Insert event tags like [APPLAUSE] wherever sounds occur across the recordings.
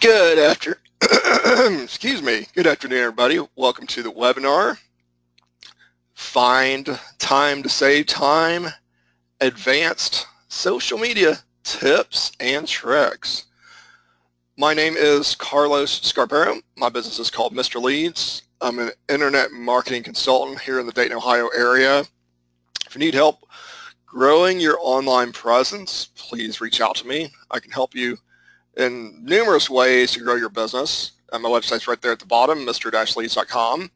Good after, [CLEARS THROAT] excuse me. Good afternoon, everybody. Welcome to the webinar. Find time to save time, advanced social media tips and tricks. My name is Carlos Scarborough. My business is called Mr. Leads. I'm an internet marketing consultant here in the Dayton, Ohio area. If you need help growing your online presence, please reach out to me. I can help you in numerous ways to grow your business. And my website's right there at the bottom, mr-leads.com.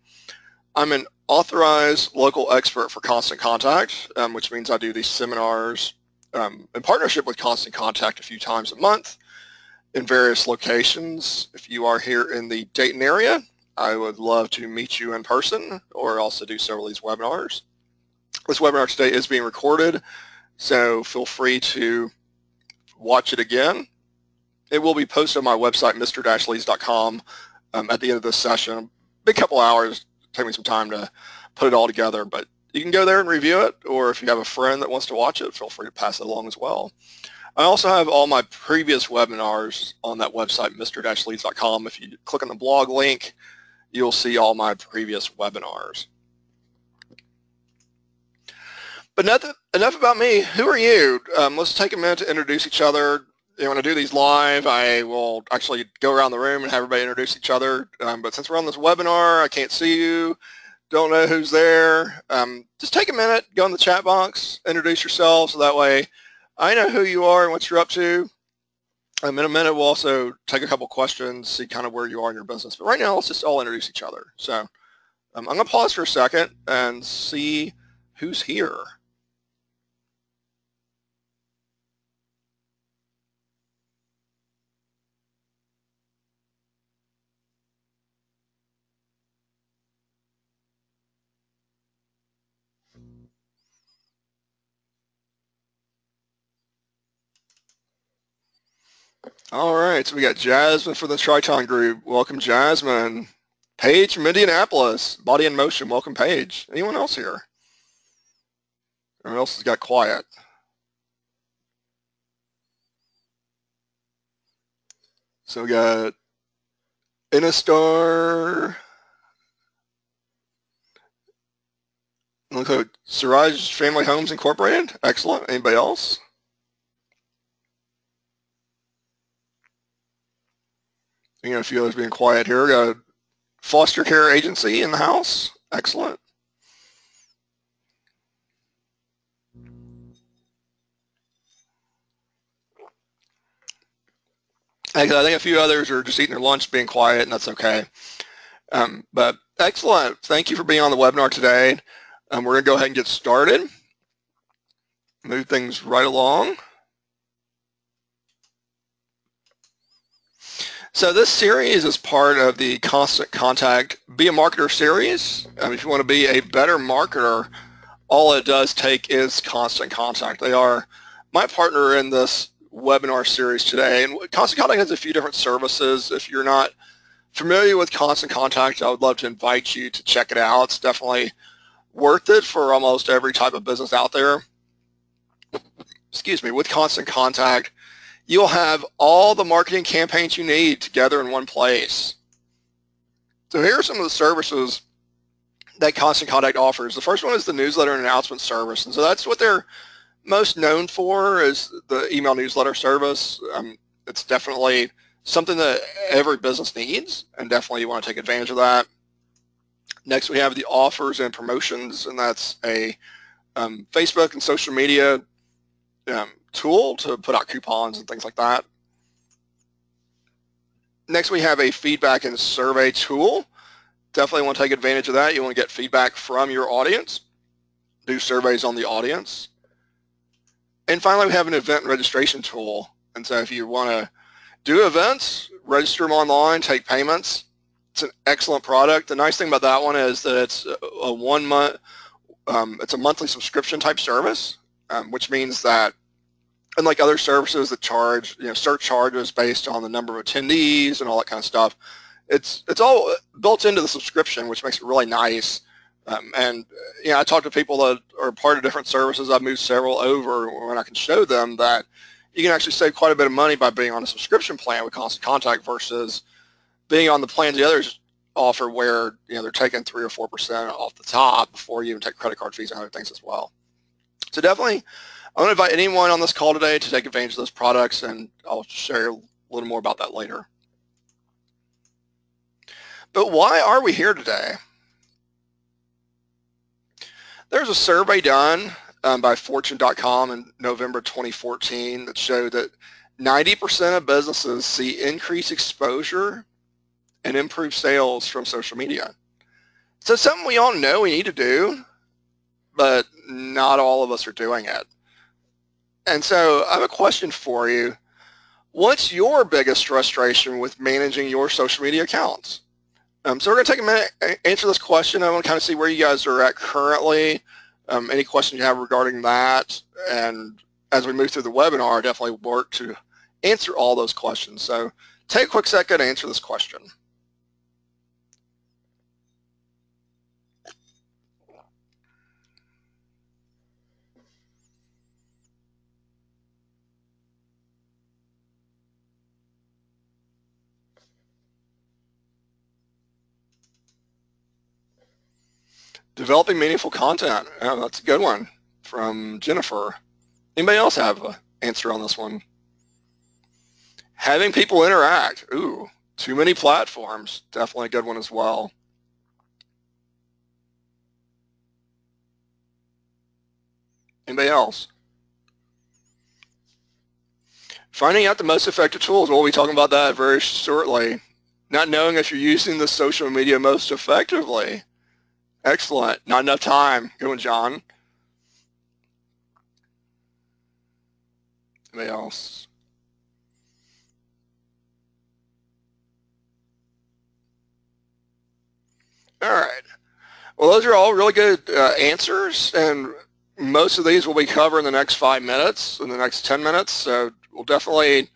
I'm an authorized local expert for Constant Contact, um, which means I do these seminars um, in partnership with Constant Contact a few times a month in various locations. If you are here in the Dayton area, I would love to meet you in person or also do several of these webinars. This webinar today is being recorded, so feel free to watch it again it will be posted on my website, mr-leads.com, um, at the end of this session. A big couple hours, take me some time to put it all together, but you can go there and review it, or if you have a friend that wants to watch it, feel free to pass it along as well. I also have all my previous webinars on that website, mr-leads.com. If you click on the blog link, you'll see all my previous webinars. But enough, enough about me. Who are you? Um, let's take a minute to introduce each other, you know, when I do these live, I will actually go around the room and have everybody introduce each other. Um, but since we're on this webinar, I can't see you, don't know who's there. Um, just take a minute, go in the chat box, introduce yourself, so that way I know who you are and what you're up to. Um, in a minute, we'll also take a couple questions, see kind of where you are in your business. But right now, let's just all introduce each other. So um, I'm going to pause for a second and see who's here. All right, so we got Jasmine for the Triton Group. Welcome, Jasmine. Paige from Indianapolis. Body in Motion. Welcome, Paige. Anyone else here? Everyone else has got quiet. So we got Innistar. Looks like Siraj Family Homes Incorporated. Excellent. Anybody else? You know, a few others being quiet here. Got a foster care agency in the house. Excellent. I think a few others are just eating their lunch, being quiet, and that's okay. Um, but excellent. Thank you for being on the webinar today. Um, we're going to go ahead and get started. Move things right along. So this series is part of the Constant Contact Be a Marketer series. Um, if you want to be a better marketer, all it does take is Constant Contact. They are my partner in this webinar series today. And Constant Contact has a few different services. If you're not familiar with Constant Contact, I would love to invite you to check it out. It's definitely worth it for almost every type of business out there. Excuse me, with Constant Contact, you'll have all the marketing campaigns you need together in one place. So here are some of the services that Constant Contact offers. The first one is the newsletter and announcement service. And so that's what they're most known for is the email newsletter service. Um, it's definitely something that every business needs and definitely you want to take advantage of that. Next we have the offers and promotions and that's a um, Facebook and social media um, tool to put out coupons and things like that. Next, we have a feedback and survey tool. Definitely want to take advantage of that. You want to get feedback from your audience, do surveys on the audience. And finally, we have an event registration tool. And so if you want to do events, register them online, take payments, it's an excellent product. The nice thing about that one is that it's a one month, um, it's a monthly subscription type service, um, which means that unlike other services that charge, you know, start charges based on the number of attendees and all that kind of stuff, it's it's all built into the subscription, which makes it really nice. Um, and you know, I talk to people that are part of different services. I've moved several over when I can show them that you can actually save quite a bit of money by being on a subscription plan with Constant Contact versus being on the plans the others offer where you know they're taking three or four percent off the top before you even take credit card fees and other things as well. So definitely, I want to invite anyone on this call today to take advantage of those products, and I'll share a little more about that later. But why are we here today? There's a survey done um, by Fortune.com in November 2014 that showed that 90% of businesses see increased exposure and improved sales from social media. So something we all know we need to do, but not all of us are doing it. And so I have a question for you. What's your biggest frustration with managing your social media accounts? Um, so we're going to take a minute, answer this question. I want to kind of see where you guys are at currently, um, any questions you have regarding that. And as we move through the webinar, I definitely work to answer all those questions. So take a quick second to answer this question. Developing meaningful content. Oh, that's a good one from Jennifer. Anybody else have an answer on this one? Having people interact. Ooh, too many platforms. Definitely a good one as well. Anybody else? Finding out the most effective tools. We'll be talking about that very shortly. Not knowing if you're using the social media most effectively. Excellent. Not enough time. Good one, John. Anybody else? All right. Well, those are all really good uh, answers, and most of these will be covered in the next five minutes, in the next 10 minutes. So we'll definitely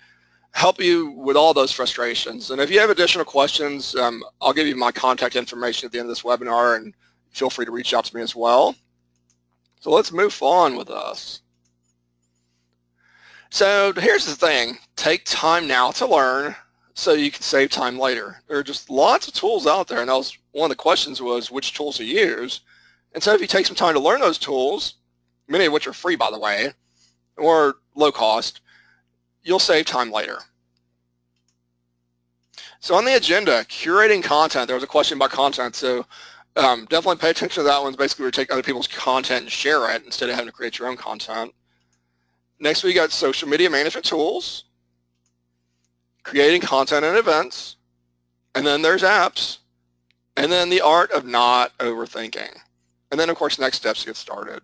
help you with all those frustrations. And if you have additional questions, um, I'll give you my contact information at the end of this webinar, and feel free to reach out to me as well. So let's move on with us. So here's the thing, take time now to learn so you can save time later. There are just lots of tools out there and that was one of the questions was which tools to use. And so if you take some time to learn those tools, many of which are free by the way, or low cost, you'll save time later. So on the agenda, curating content, there was a question about content. So um, definitely pay attention to that one. Basically where you take other people's content and share it instead of having to create your own content. Next, we got social media management tools, creating content and events, and then there's apps, and then the art of not overthinking. And then, of course, next steps to get started.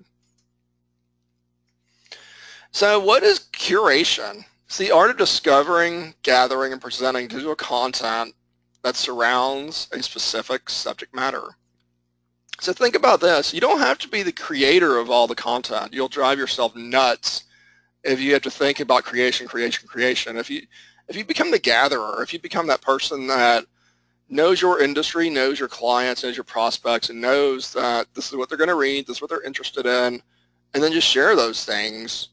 So what is curation? It's the art of discovering, gathering, and presenting digital content that surrounds a specific subject matter. So think about this. You don't have to be the creator of all the content. You'll drive yourself nuts if you have to think about creation, creation, creation. If you if you become the gatherer, if you become that person that knows your industry, knows your clients, knows your prospects, and knows that this is what they're going to read, this is what they're interested in, and then just share those things,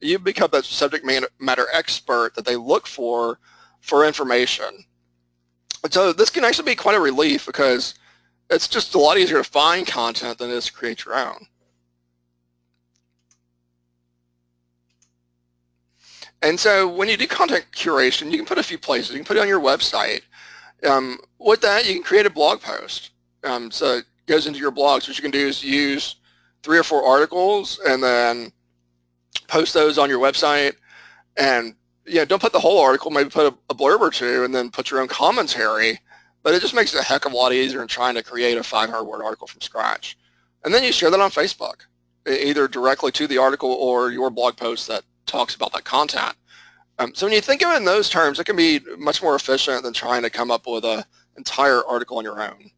you become that subject matter expert that they look for for information. And so this can actually be quite a relief because it's just a lot easier to find content than it is to create your own. And so when you do content curation, you can put a few places. You can put it on your website. Um, with that, you can create a blog post. Um, so it goes into your blogs. What you can do is use three or four articles and then post those on your website. And you know, don't put the whole article. Maybe put a, a blurb or two, and then put your own commentary but it just makes it a heck of a lot easier than trying to create a 500 word article from scratch. And then you share that on Facebook, either directly to the article or your blog post that talks about that content. Um, so when you think of it in those terms, it can be much more efficient than trying to come up with an entire article on your own.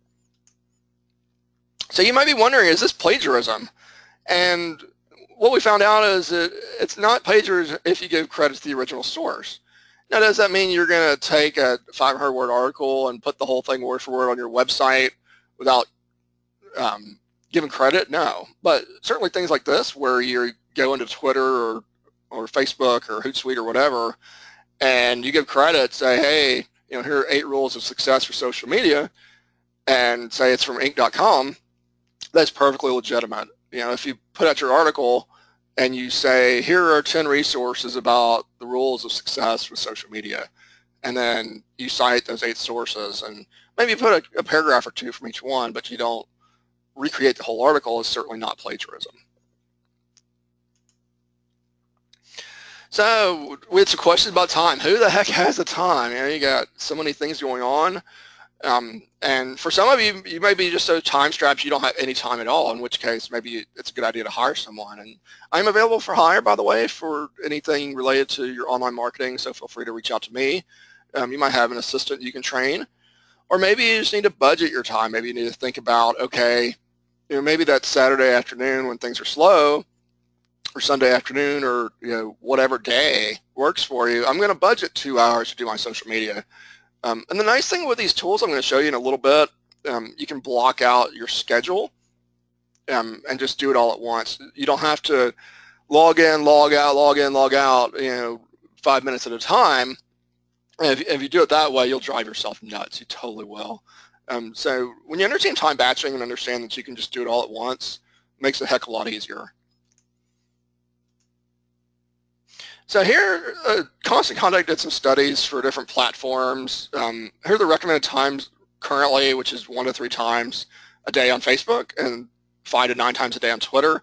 So you might be wondering, is this plagiarism? And what we found out is that it's not plagiarism if you give credit to the original source. Now, does that mean you're going to take a 500 word article and put the whole thing word for word on your website without um, giving credit? No. But certainly things like this where you go into Twitter or or Facebook or Hootsuite or whatever, and you give credit, say, hey, you know, here are eight rules of success for social media, and say it's from Inc.com, that's perfectly legitimate. You know, if you put out your article and you say, here are 10 resources about the rules of success with social media, and then you cite those eight sources, and maybe put a, a paragraph or two from each one, but you don't recreate the whole article, is certainly not plagiarism. So we had some questions about time. Who the heck has the time? You know, you got so many things going on. Um, and for some of you, you may be just so time strapped you don't have any time at all, in which case maybe it's a good idea to hire someone. And I'm available for hire, by the way, for anything related to your online marketing, so feel free to reach out to me. Um, you might have an assistant you can train, or maybe you just need to budget your time. Maybe you need to think about, okay, you know, maybe that Saturday afternoon when things are slow, or Sunday afternoon, or you know, whatever day works for you. I'm going to budget two hours to do my social media um, and the nice thing with these tools I'm going to show you in a little bit, um, you can block out your schedule um, and just do it all at once. You don't have to log in, log out, log in, log out, you know, five minutes at a time. If, if you do it that way, you'll drive yourself nuts. You totally will. Um, so when you understand time batching and understand that you can just do it all at once, it makes it a heck of a lot easier. So here, uh, Constant Contact did some studies for different platforms. Um, here are the recommended times currently, which is one to three times a day on Facebook and five to nine times a day on Twitter.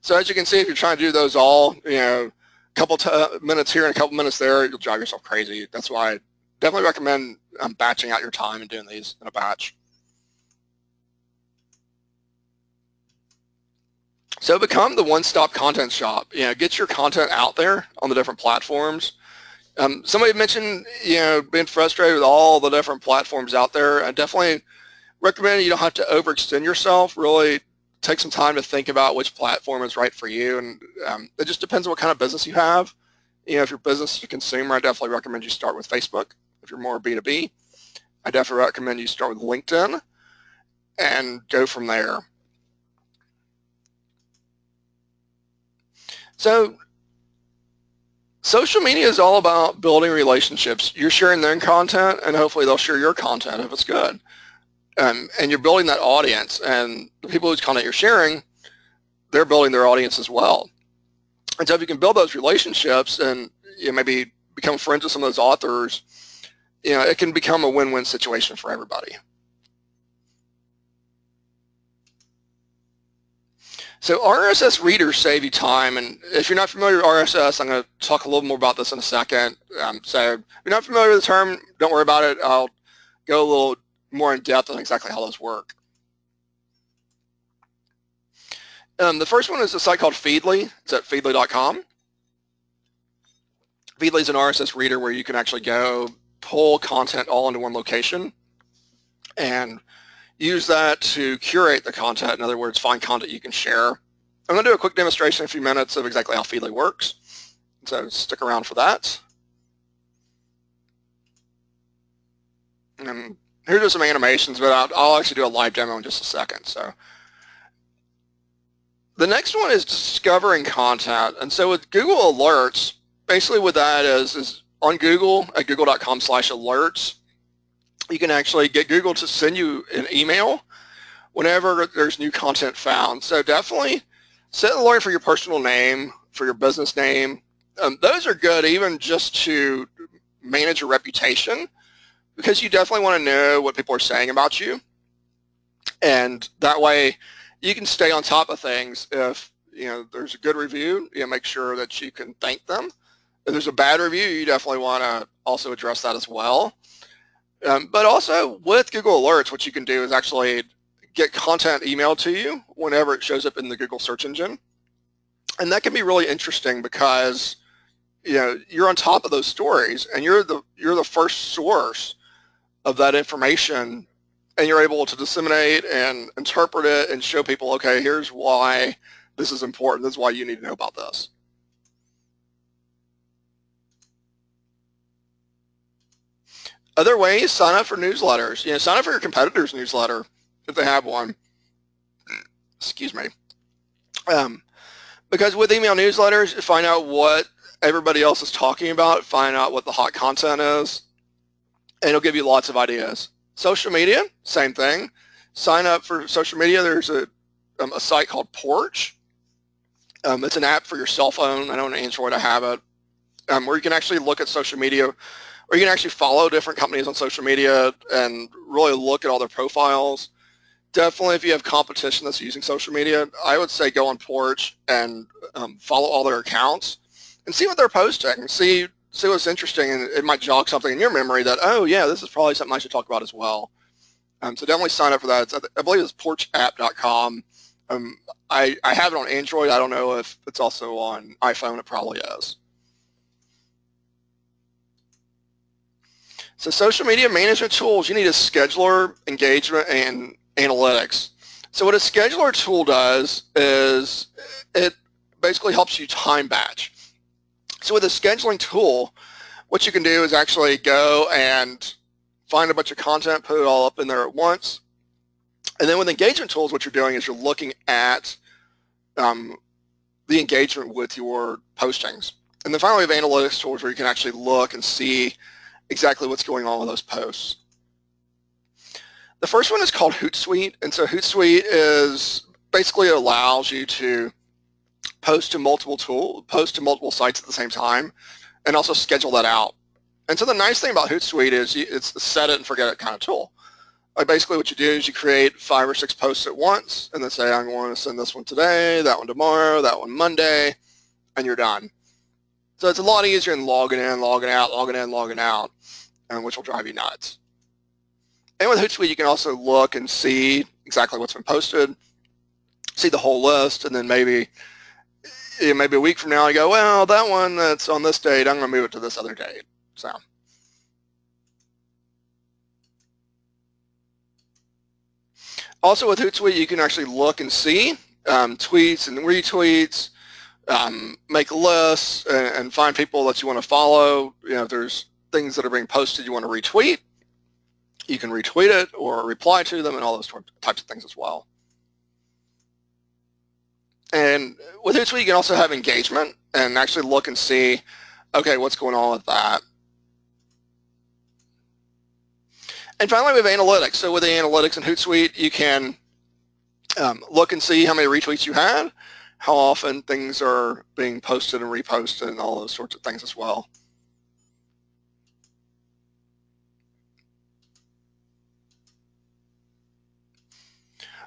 So as you can see, if you're trying to do those all, you know, a couple minutes here and a couple minutes there, you'll drive yourself crazy. That's why I definitely recommend um, batching out your time and doing these in a batch. So become the one-stop content shop. You know, get your content out there on the different platforms. Um, somebody mentioned, you know, being frustrated with all the different platforms out there. I definitely recommend you don't have to overextend yourself. Really take some time to think about which platform is right for you. And um, it just depends on what kind of business you have. You know, if you're business to consumer, I definitely recommend you start with Facebook. If you're more B2B, I definitely recommend you start with LinkedIn and go from there. So social media is all about building relationships. You're sharing their content, and hopefully they'll share your content if it's good. Um, and you're building that audience, and the people whose content you're sharing, they're building their audience as well. And so if you can build those relationships and you know, maybe become friends with some of those authors, you know, it can become a win-win situation for everybody. So RSS readers save you time, and if you're not familiar with RSS, I'm going to talk a little more about this in a second. Um, so if you're not familiar with the term, don't worry about it. I'll go a little more in depth on exactly how those work. Um, the first one is a site called Feedly. It's at feedly.com. Feedly is an RSS reader where you can actually go pull content all into one location and use that to curate the content. In other words, find content you can share. I'm going to do a quick demonstration in a few minutes of exactly how Feedly works. So stick around for that. And here's some animations, but I'll, I'll actually do a live demo in just a second. So the next one is discovering content. And so with Google Alerts, basically what that is, is on Google at google.com slash alerts, you can actually get Google to send you an email whenever there's new content found. So definitely set an alert for your personal name, for your business name. Um, those are good even just to manage your reputation because you definitely want to know what people are saying about you. And that way you can stay on top of things. If you know there's a good review, you know, make sure that you can thank them. If there's a bad review, you definitely want to also address that as well. Um, but also with Google Alerts, what you can do is actually get content emailed to you whenever it shows up in the Google search engine. And that can be really interesting because you know you're on top of those stories and you're the you're the first source of that information and you're able to disseminate and interpret it and show people, okay, here's why this is important. This is why you need to know about this. Other ways, sign up for newsletters. You know, sign up for your competitor's newsletter if they have one. Excuse me. Um, because with email newsletters, find out what everybody else is talking about, find out what the hot content is, and it'll give you lots of ideas. Social media, same thing. Sign up for social media. There's a, um, a site called Porch. Um, it's an app for your cell phone. I know on Android I have it, um, where you can actually look at social media, or you can actually follow different companies on social media and really look at all their profiles. Definitely, if you have competition that's using social media, I would say go on Porch and um, follow all their accounts and see what they're posting. See see what's interesting, and it might jog something in your memory that oh yeah, this is probably something I should talk about as well. Um, so definitely sign up for that. It's, I believe it's porchapp.com. Um, I, I have it on Android. I don't know if it's also on iPhone. It probably is. So social media management tools, you need a scheduler, engagement, and analytics. So what a scheduler tool does is it basically helps you time batch. So with a scheduling tool, what you can do is actually go and find a bunch of content, put it all up in there at once. And then with engagement tools, what you're doing is you're looking at um, the engagement with your postings. And then finally, we have analytics tools where you can actually look and see exactly what's going on with those posts. The first one is called Hootsuite. And so Hootsuite is basically allows you to post to multiple tool, post to multiple sites at the same time, and also schedule that out. And so the nice thing about Hootsuite is it's a set it and forget it kind of tool. Like basically what you do is you create five or six posts at once and then say, I'm going to send this one today, that one tomorrow, that one Monday, and you're done. So it's a lot easier than logging in, logging out, logging in, logging out, which will drive you nuts. And with Hootsuite, you can also look and see exactly what's been posted, see the whole list, and then maybe maybe a week from now, you go, well, that one that's on this date, I'm going to move it to this other date. So. Also with Hootsuite, you can actually look and see um, tweets and retweets, um, make lists, and, and, find people that you want to follow. You know, if there's things that are being posted you want to retweet, you can retweet it or reply to them and all those types of things as well. And with Hootsuite, you can also have engagement and actually look and see, okay, what's going on with that. And finally, we have analytics. So with the analytics in Hootsuite, you can um, look and see how many retweets you had, how often things are being posted and reposted and all those sorts of things as well.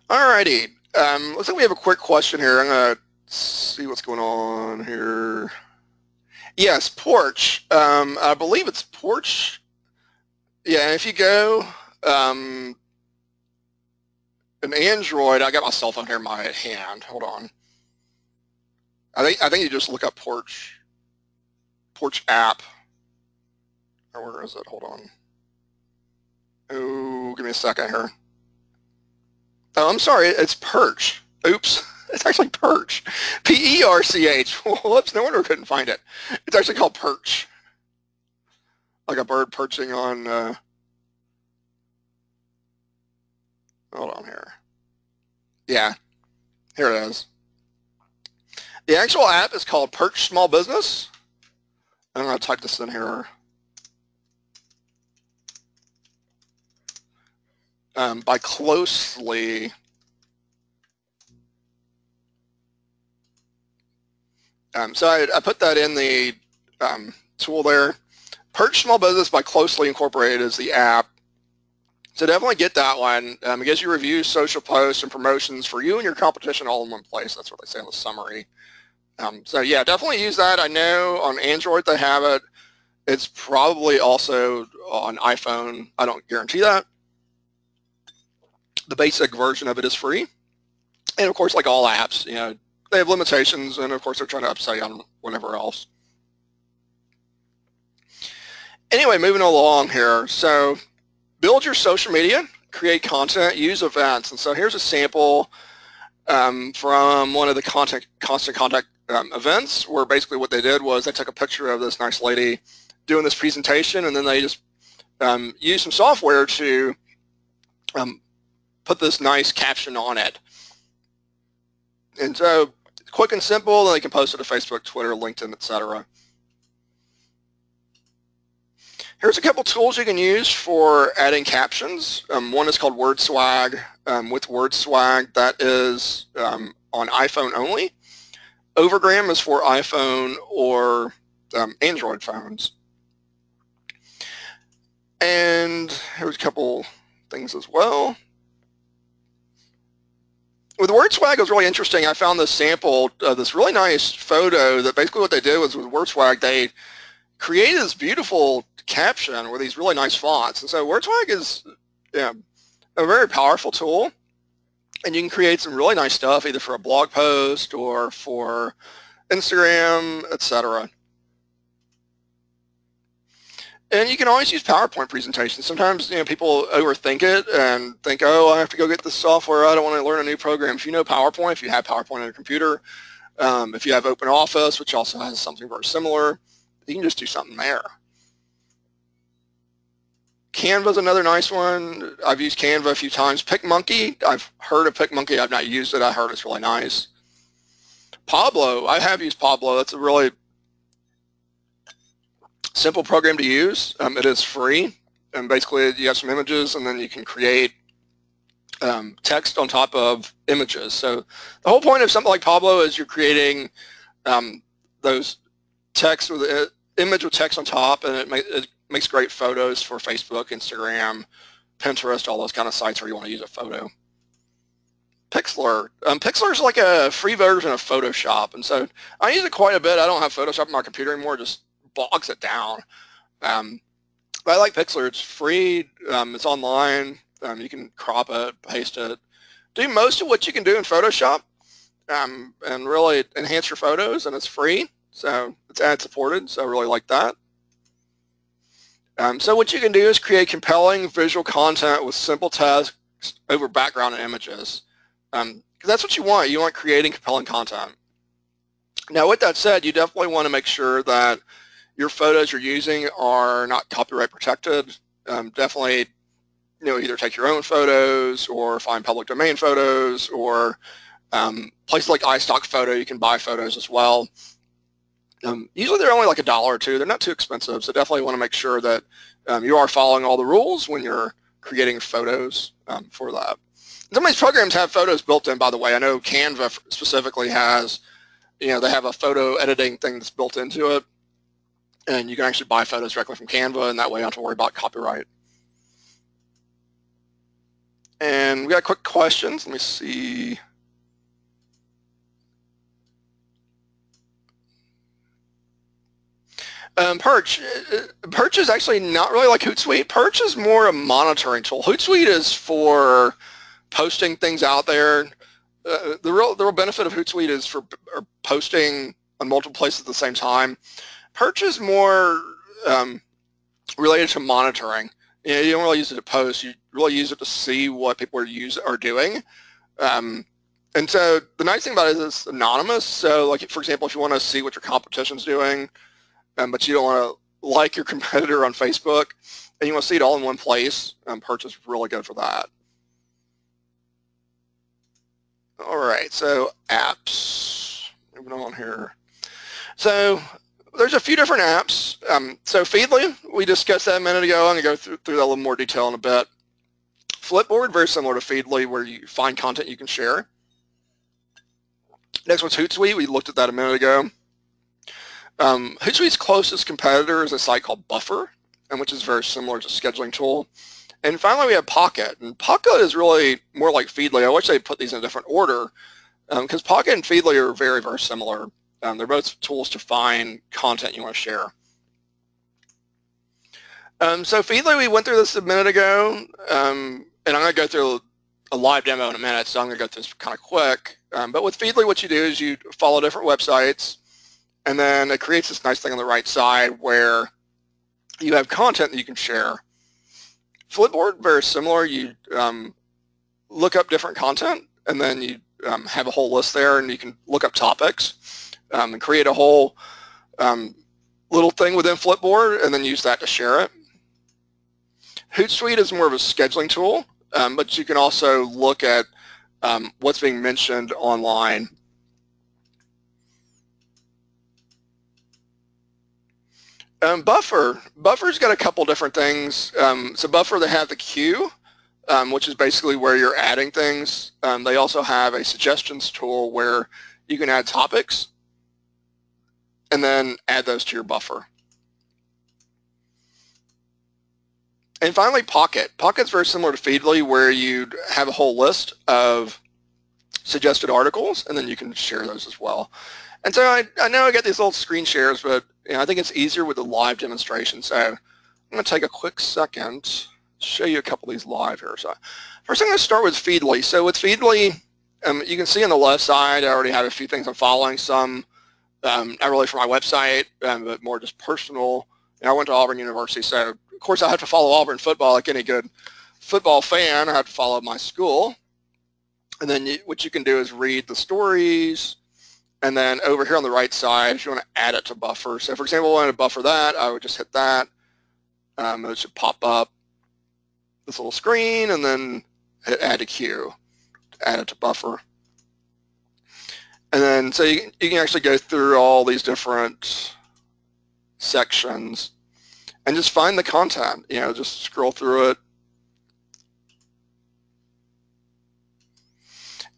Alrighty, um, looks like we have a quick question here. I'm to see what's going on here. Yes, Porch. Um, I believe it's Porch. Yeah, if you go um, an Android, I got my cell phone here in my hand. Hold on. I think I think you just look up Porch Porch app. Or where is it? Hold on. Oh, give me a second here. Oh, I'm sorry. It's Perch. Oops. [LAUGHS] It's actually Perch. P-E-R-C-H. [LAUGHS] Whoops, no wonder I couldn't find it. It's actually called Perch. Like a bird perching on... Uh... Hold on here. Yeah, here it is. The actual app is called Perch Small Business. I'm going to type this in here. Um, by closely Um, so I, I, put that in the um, tool there. Perch Small Business by Closely Incorporated is the app. So definitely get that one. Um, it gives you reviews, social posts, and promotions for you and your competition all in one place. That's what they say in the summary. Um, so yeah, definitely use that. I know on Android they have it. It's probably also on iPhone. I don't guarantee that. The basic version of it is free. And of course, like all apps, you know, they have limitations, and of course they're trying to upsell you on whatever else. Anyway, moving along here. So build your social media, create content, use events. And so here's a sample um, from one of the content, constant contact um, events where basically what they did was they took a picture of this nice lady doing this presentation and then they just um, used some software to um, put this nice caption on it. And so quick and simple, they can post it to Facebook, Twitter, LinkedIn, etc. Here's a couple tools you can use for adding captions. Um, one is called WordSwag. Um, with WordSwag, that is um, on iPhone only. Overgram is for iPhone or um, Android phones. And here's a couple things as well. With WordSwag, it was really interesting. I found this sample, uh, this really nice photo that basically what they did was with WordSwag, they created this beautiful caption with these really nice fonts. And so WordSwag is yeah, a very powerful tool. And you can create some really nice stuff either for a blog post or for Instagram, etc. And you can always use PowerPoint presentations. Sometimes you know people overthink it and think, oh, I have to go get this software. I don't want to learn a new program. If you know PowerPoint, if you have PowerPoint on your computer, um, if you have Open Office, which also has something very similar, you can just do something there. Canva's another nice one. I've used Canva a few times. PicMonkey, I've heard of PicMonkey. I've not used it. I heard it's really nice. Pablo, I have used Pablo. That's a really simple program to use. Um, it is free. And basically you have some images and then you can create um, text on top of images. So the whole point of something like Pablo is you're creating um, those text with an image with text on top and it, it makes great photos for Facebook, Instagram, Pinterest, all those kind of sites where you want to use a photo. Pixlr. Um, Pixlr is like a free version of Photoshop, and so I use it quite a bit. I don't have Photoshop on my computer anymore; it just bogs it down. Um, but I like Pixlr. It's free. Um, it's online. Um, you can crop it, paste it, do most of what you can do in Photoshop, um, and really enhance your photos. And it's free, so it's ad supported. So I really like that. Um, so what you can do is create compelling visual content with simple text over background images. Um, that's what you want. You want creating compelling content. Now with that said, you definitely want to make sure that your photos you're using are not copyright protected. Um, definitely, you know, either take your own photos or find public domain photos or um, places like iStock Photo, you can buy photos as well. Um, usually they're only like a dollar or two. They're not too expensive, so definitely want to make sure that um, you are following all the rules when you're creating photos um, for that. Some of these programs have photos built in, by the way. I know Canva specifically has, you know, they have a photo editing thing that's built into it, and you can actually buy photos directly from Canva, and that way you don't have to worry about copyright. And we got quick questions. Let me see. Um, Perch, uh, Perch is actually not really like Hootsuite. Perch is more a monitoring tool. Hootsuite is for posting things out there. Uh, the real the real benefit of Hootsuite is for posting on multiple places at the same time. Perch is more um, related to monitoring. You, know, you don't really use it to post. You really use it to see what people are use are doing. Um, and so the nice thing about it is it's anonymous. So like for example, if you want to see what your competition's doing, um, but you don't want to like your [LAUGHS] competitor on Facebook, and you want to see it all in one place, um, Perch is really good for that. All right, so apps, moving on here. So there's a few different apps. Um, so Feedly, we discussed that a minute ago. I'm going to go through, through that a little more detail in a bit. Flipboard, very similar to Feedly, where you find content you can share. Next one's Hootsuite. We looked at that a minute ago. Um, Hootsuite's closest competitor is a site called Buffer, and which is very similar to scheduling tool. And finally, we have Pocket. And Pocket is really more like Feedly. I wish they put these in a different order because um, Pocket and Feedly are very, very similar. Um, they're both tools to find content you want to share. Um, so Feedly, we went through this a minute ago, um, and I'm going to go through a live demo in a minute, so I'm going to go through this kind of quick. Um, but with Feedly, what you do is you follow different websites, and then it creates this nice thing on the right side where you have content that you can share. Flipboard, very similar. You um, look up different content, and then you um, have a whole list there, and you can look up topics um, and create a whole um, little thing within Flipboard, and then use that to share it. Hootsuite is more of a scheduling tool, um, but you can also look at um, what's being mentioned online Um, buffer. Buffer's got a couple different things. Um, so Buffer, they have the queue, um, which is basically where you're adding things. Um, they also have a suggestions tool where you can add topics and then add those to your buffer. And finally, Pocket. Pocket's very similar to Feedly where you'd have a whole list of suggested articles and then you can share those as well. And so I, I know I get these little screen shares, but know, I think it's easier with the live demonstration. So I'm going to take a quick second show you a couple of these live here. So first I'm going to start with Feedly. So with Feedly, um, you can see on the left side, I already have a few things I'm following. Some um, not really for my website, um, but more just personal. And I went to Auburn University, so of course I have to follow Auburn football like any good football fan. I have to follow my school. And then you, what you can do is read the stories, and then over here on the right side, if you want to add it to buffer. So for example, I want to buffer that, I would just hit that. Um, it should pop up this little screen and then hit add to queue, add it to buffer. And then so you, you can actually go through all these different sections and just find the content, you know, just scroll through it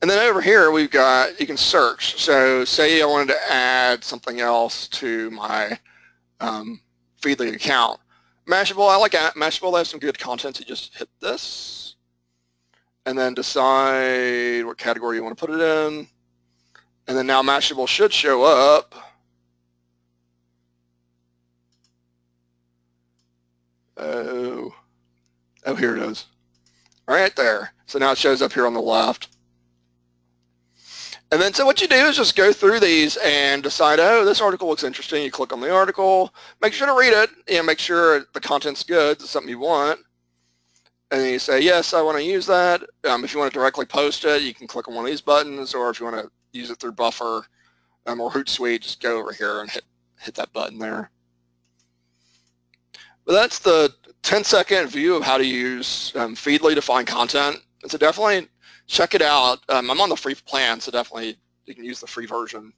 And then over here we've got, you can search. So say I wanted to add something else to my um, Feedly account. Mashable, I like Mashable, they have some good content. So just hit this and then decide what category you want to put it in. And then now Mashable should show up. Oh, oh, here it is. Right there. So now it shows up here on the left. And then so what you do is just go through these and decide, oh, this article looks interesting. You click on the article, make sure to read it, and make sure the content's good, it's something you want. And then you say, yes, I want to use that. Um, if you want to directly post it, you can click on one of these buttons, or if you want to use it through Buffer um, or Hootsuite, just go over here and hit, hit that button there. But that's the 10 second view of how to use um, Feedly to find content. And so definitely check it out. Um, I'm on the free plan, so definitely you can use the free version.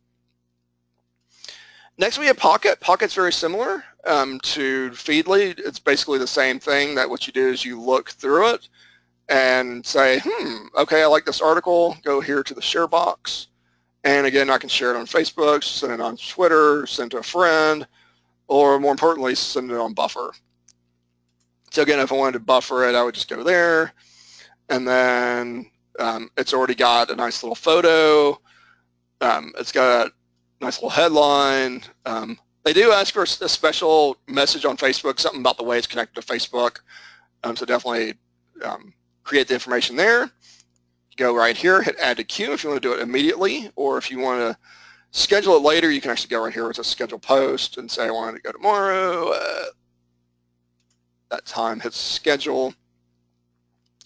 Next we have Pocket. Pocket's very similar um, to Feedly. It's basically the same thing that what you do is you look through it and say, hmm, okay, I like this article. Go here to the share box. And again, I can share it on Facebook, send it on Twitter, send it to a friend, or more importantly, send it on Buffer. So again, if I wanted to buffer it, I would just go there and then um, it's already got a nice little photo. Um, it's got a nice little headline. Um, they do ask for a special message on Facebook, something about the way it's connected to Facebook. Um, so definitely um, create the information there. Go right here, hit add to queue if you want to do it immediately, or if you want to schedule it later, you can actually go right here with a schedule post and say I want to go tomorrow. Uh, that time, hit schedule,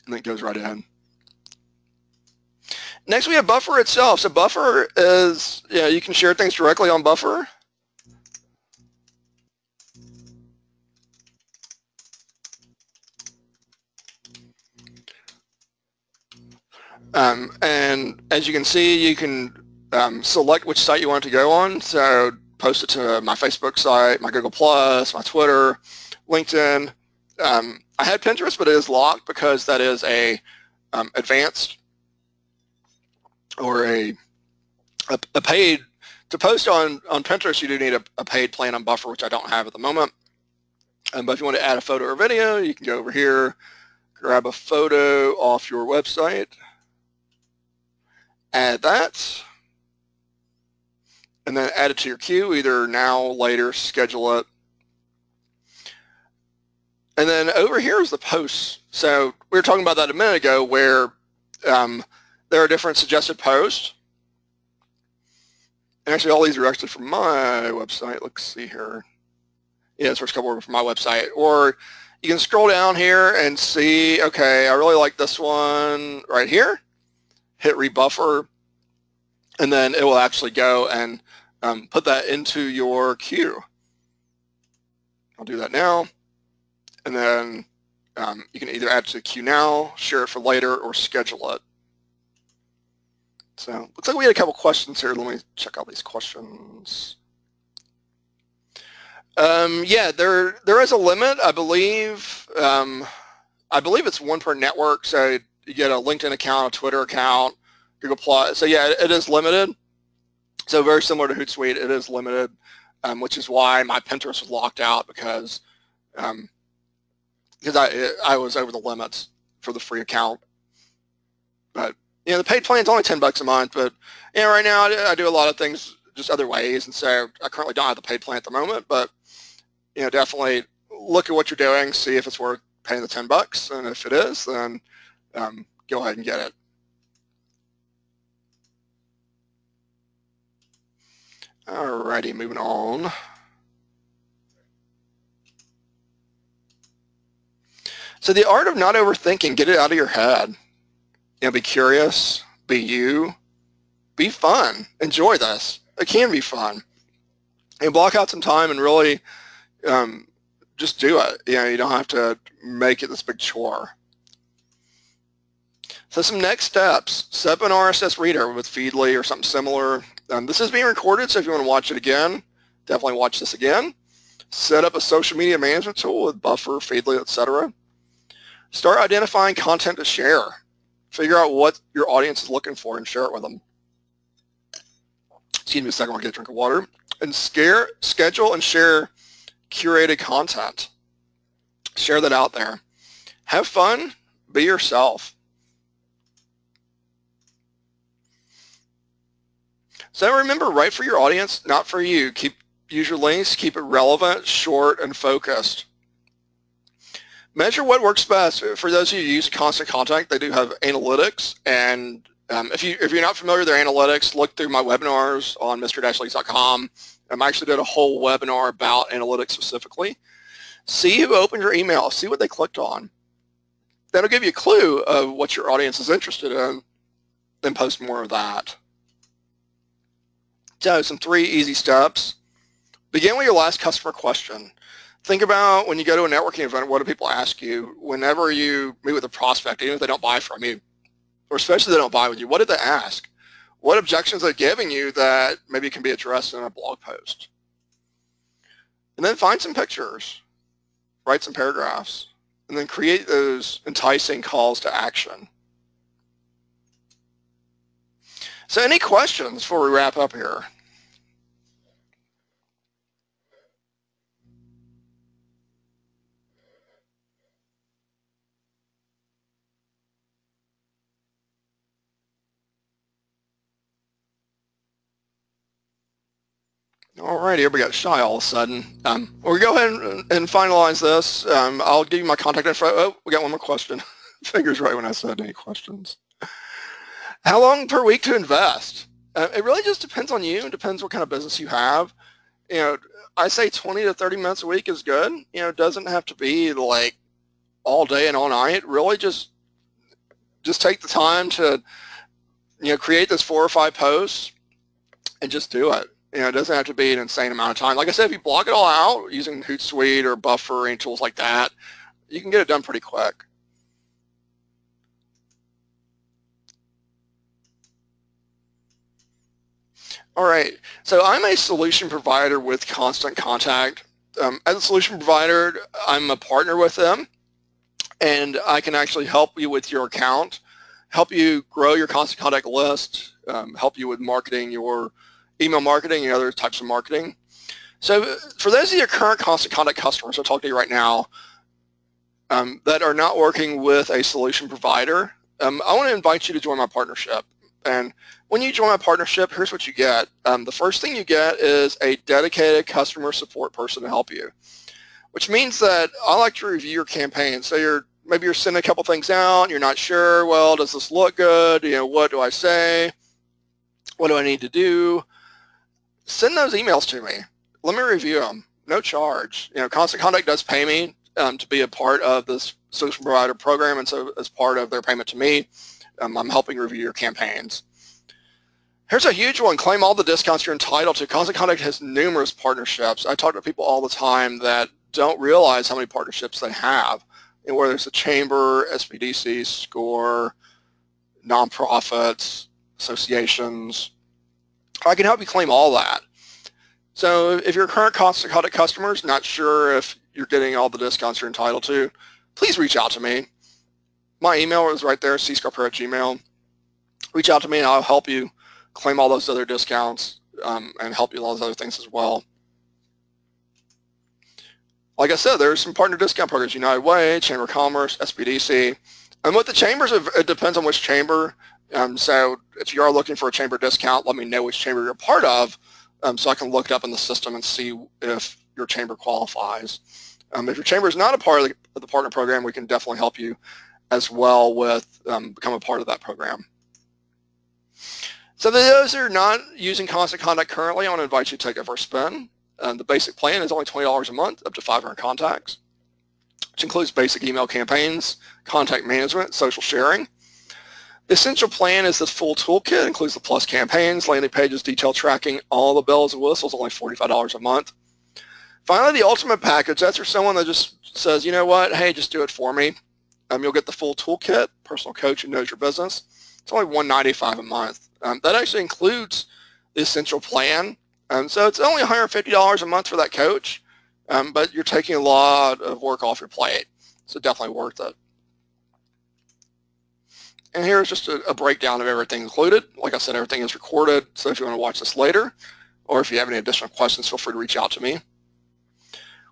and then it goes right in. Next, we have Buffer itself. So Buffer is, you know, you can share things directly on Buffer. Um, and as you can see, you can um, select which site you want to go on. So post it to my Facebook site, my Google Plus, my Twitter, LinkedIn. Um, I had Pinterest, but it is locked because that is a um, advanced or a, a, a, paid, to post on, on Pinterest, you do need a, a paid plan on Buffer, which I don't have at the moment. Um, but if you want to add a photo or video, you can go over here, grab a photo off your website, add that, and then add it to your queue, either now, later, schedule it. And then over here is the posts. So we were talking about that a minute ago where um, there are different suggested posts. And actually, all these are actually from my website. Let's see here. Yeah, this first couple are from my website. Or you can scroll down here and see, okay, I really like this one right here. Hit rebuffer, and then it will actually go and um, put that into your queue. I'll do that now. And then um, you can either add to the queue now, share it for later, or schedule it. So looks like we had a couple questions here. Let me check out these questions. Um, yeah, there there is a limit, I believe. Um, I believe it's one per network. So you get a LinkedIn account, a Twitter account, Google Plus. So yeah, it is limited. So very similar to Hootsuite, it is limited, um, which is why my Pinterest was locked out because um, because I I was over the limits for the free account. But you know, the paid plan is only ten bucks a month. But you know, right now I, I do a lot of things just other ways, and so I currently don't have the paid plan at the moment. But you know, definitely look at what you're doing, see if it's worth paying the ten bucks, and if it is, then um, go ahead and get it. Alrighty, moving on. So the art of not overthinking, get it out of your head. You know, be curious, be you, be fun, enjoy this. It can be fun. And block out some time and really um, just do it. You know, you don't have to make it this big chore. So some next steps, set up an RSS reader with Feedly or something similar. Um, this is being recorded, so if you want to watch it again, definitely watch this again. Set up a social media management tool with Buffer, Feedly, etc. Start identifying content to share. Figure out what your audience is looking for and share it with them. Excuse me a second, I'll get a drink of water. And scare, schedule and share curated content. Share that out there. Have fun. Be yourself. So remember, write for your audience, not for you. Keep use your links, keep it relevant, short, and focused. Measure what works best. For those who use Constant Contact, they do have analytics, and um, if you if you're not familiar with their analytics, look through my webinars on mr-leads.com. Um, I actually did a whole webinar about analytics specifically. See who opened your email. See what they clicked on. That'll give you a clue of what your audience is interested in, then post more of that. So some three easy steps. Begin with your last customer question. Think about when you go to a networking event, what do people ask you? Whenever you meet with a prospect, even if they don't buy from you, or especially they don't buy with you, what did they ask? What objections are they giving you that maybe can be addressed in a blog post? And then find some pictures, write some paragraphs, and then create those enticing calls to action. So any questions before we wrap up here? Here we got shy all of a sudden. Um, we'll go ahead and, and finalize this. Um, I'll give you my contact info. Oh, we got one more question. [LAUGHS] Fingers right when I said any questions. How long per week to invest? Uh, it really just depends on you. It depends what kind of business you have. You know, I say 20 to 30 minutes a week is good. You know, it doesn't have to be like all day and all night. Really just just take the time to, you know, create this four or five posts and just do it. You know, it doesn't have to be an insane amount of time. Like I said, if you block it all out using Hootsuite or Buffer, any tools like that, you can get it done pretty quick. All right, so I'm a solution provider with Constant Contact. Um, as a solution provider, I'm a partner with them, and I can actually help you with your account, help you grow your Constant Contact list, um, help you with marketing your email marketing and other types of marketing. So for those of your current Constant Contact customers, I'll talk to you right now, um, that are not working with a solution provider, um, I want to invite you to join my partnership. And when you join my partnership, here's what you get. Um, the first thing you get is a dedicated customer support person to help you, which means that I like to review your campaign. So you're maybe you're sending a couple things out, you're not sure, well, does this look good? You know, what do I say? What do I need to do? Send those emails to me. Let me review them. No charge. You know, Constant Contact does pay me um, to be a part of this solution provider program, and so as part of their payment to me, um, I'm helping review your campaigns. Here's a huge one. Claim all the discounts you're entitled to. Constant Contact has numerous partnerships. I talk to people all the time that don't realize how many partnerships they have, whether it's a chamber, SBDC, SCORE, nonprofits, associations, I can help you claim all that. So if your current Contact customers not sure if you're getting all the discounts you're entitled to, please reach out to me. My email is right there, cscarpero at gmail. Reach out to me and I'll help you claim all those other discounts um, and help you with all those other things as well. Like I said, there's some partner discount programs, United Way, Chamber of Commerce, SBDC. And with the chambers, it depends on which chamber. Um, so if you are looking for a chamber discount, let me know which chamber you're part of um, so I can look it up in the system and see if your chamber qualifies. Um, if your chamber is not a part of the, of the, partner program, we can definitely help you as well with um, become a part of that program. So those who are not using Constant Contact currently, I want to invite you to take a spin. Um, the basic plan is only $20 a month, up to 500 contacts, which includes basic email campaigns, contact management, social sharing. The essential plan is the full toolkit, includes the plus campaigns, landing pages, detail tracking, all the bells and whistles, only $45 a month. Finally, the ultimate package, that's for someone that just says, you know what, hey, just do it for me. Um, you'll get the full toolkit, personal coach who knows your business. It's only 195 a month. Um, that actually includes the essential plan. Um, so it's only $150 a month for that coach, um, but you're taking a lot of work off your plate. So definitely worth it. And here's just a, a, breakdown of everything included. Like I said, everything is recorded, so if you want to watch this later, or if you have any additional questions, feel free to reach out to me.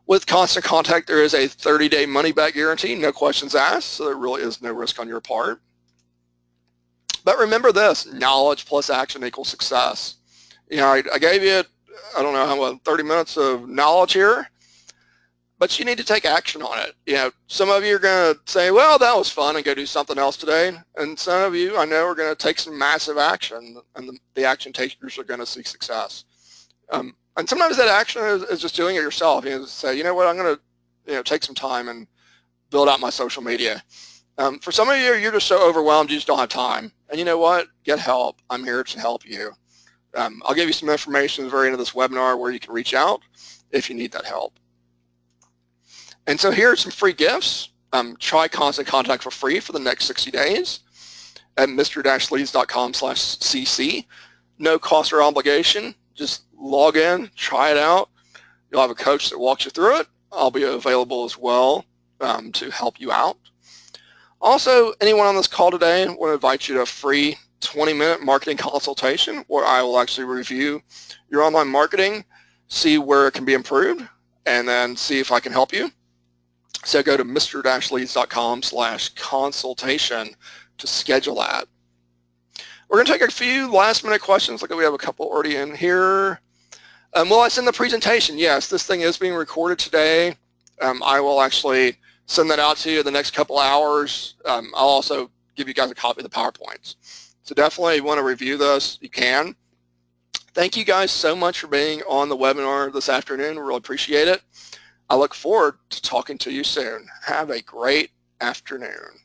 With Constant Contact, there is a 30-day money-back guarantee, no questions asked, so there really is no risk on your part. But remember this, knowledge plus action equals success. You know, I, I gave you, I don't know how, 30 minutes of knowledge here, but you need to take action on it. You know, some of you are going to say, well, that was fun and go do something else today. And some of you I know are going to take some massive action and the, the action takers are going to see success. Um, and sometimes that action is, is, just doing it yourself. You know, say, you know what, I'm going to, you know, take some time and build out my social media. Um, for some of you, you're just so overwhelmed, you just don't have time. And you know what? Get help. I'm here to help you. Um, I'll give you some information at the very end of this webinar where you can reach out if you need that help. And so here are some free gifts. Um, try Constant Contact for free for the next 60 days at mr-leads.com slash cc. No cost or obligation. Just log in, try it out. You'll have a coach that walks you through it. I'll be available as well um, to help you out. Also, anyone on this call today, I want to invite you to a free 20-minute marketing consultation where I will actually review your online marketing, see where it can be improved, and then see if I can help you. So go to mr-leads.com slash consultation to schedule that. We're going to take a few last minute questions. Look, we have a couple already in here. Um, will I send the presentation? Yes, this thing is being recorded today. Um, I will actually send that out to you in the next couple hours. Um, I'll also give you guys a copy of the PowerPoints. So definitely you want to review this, you can. Thank you guys so much for being on the webinar this afternoon. We really appreciate it. I look forward to talking to you soon. Have a great afternoon.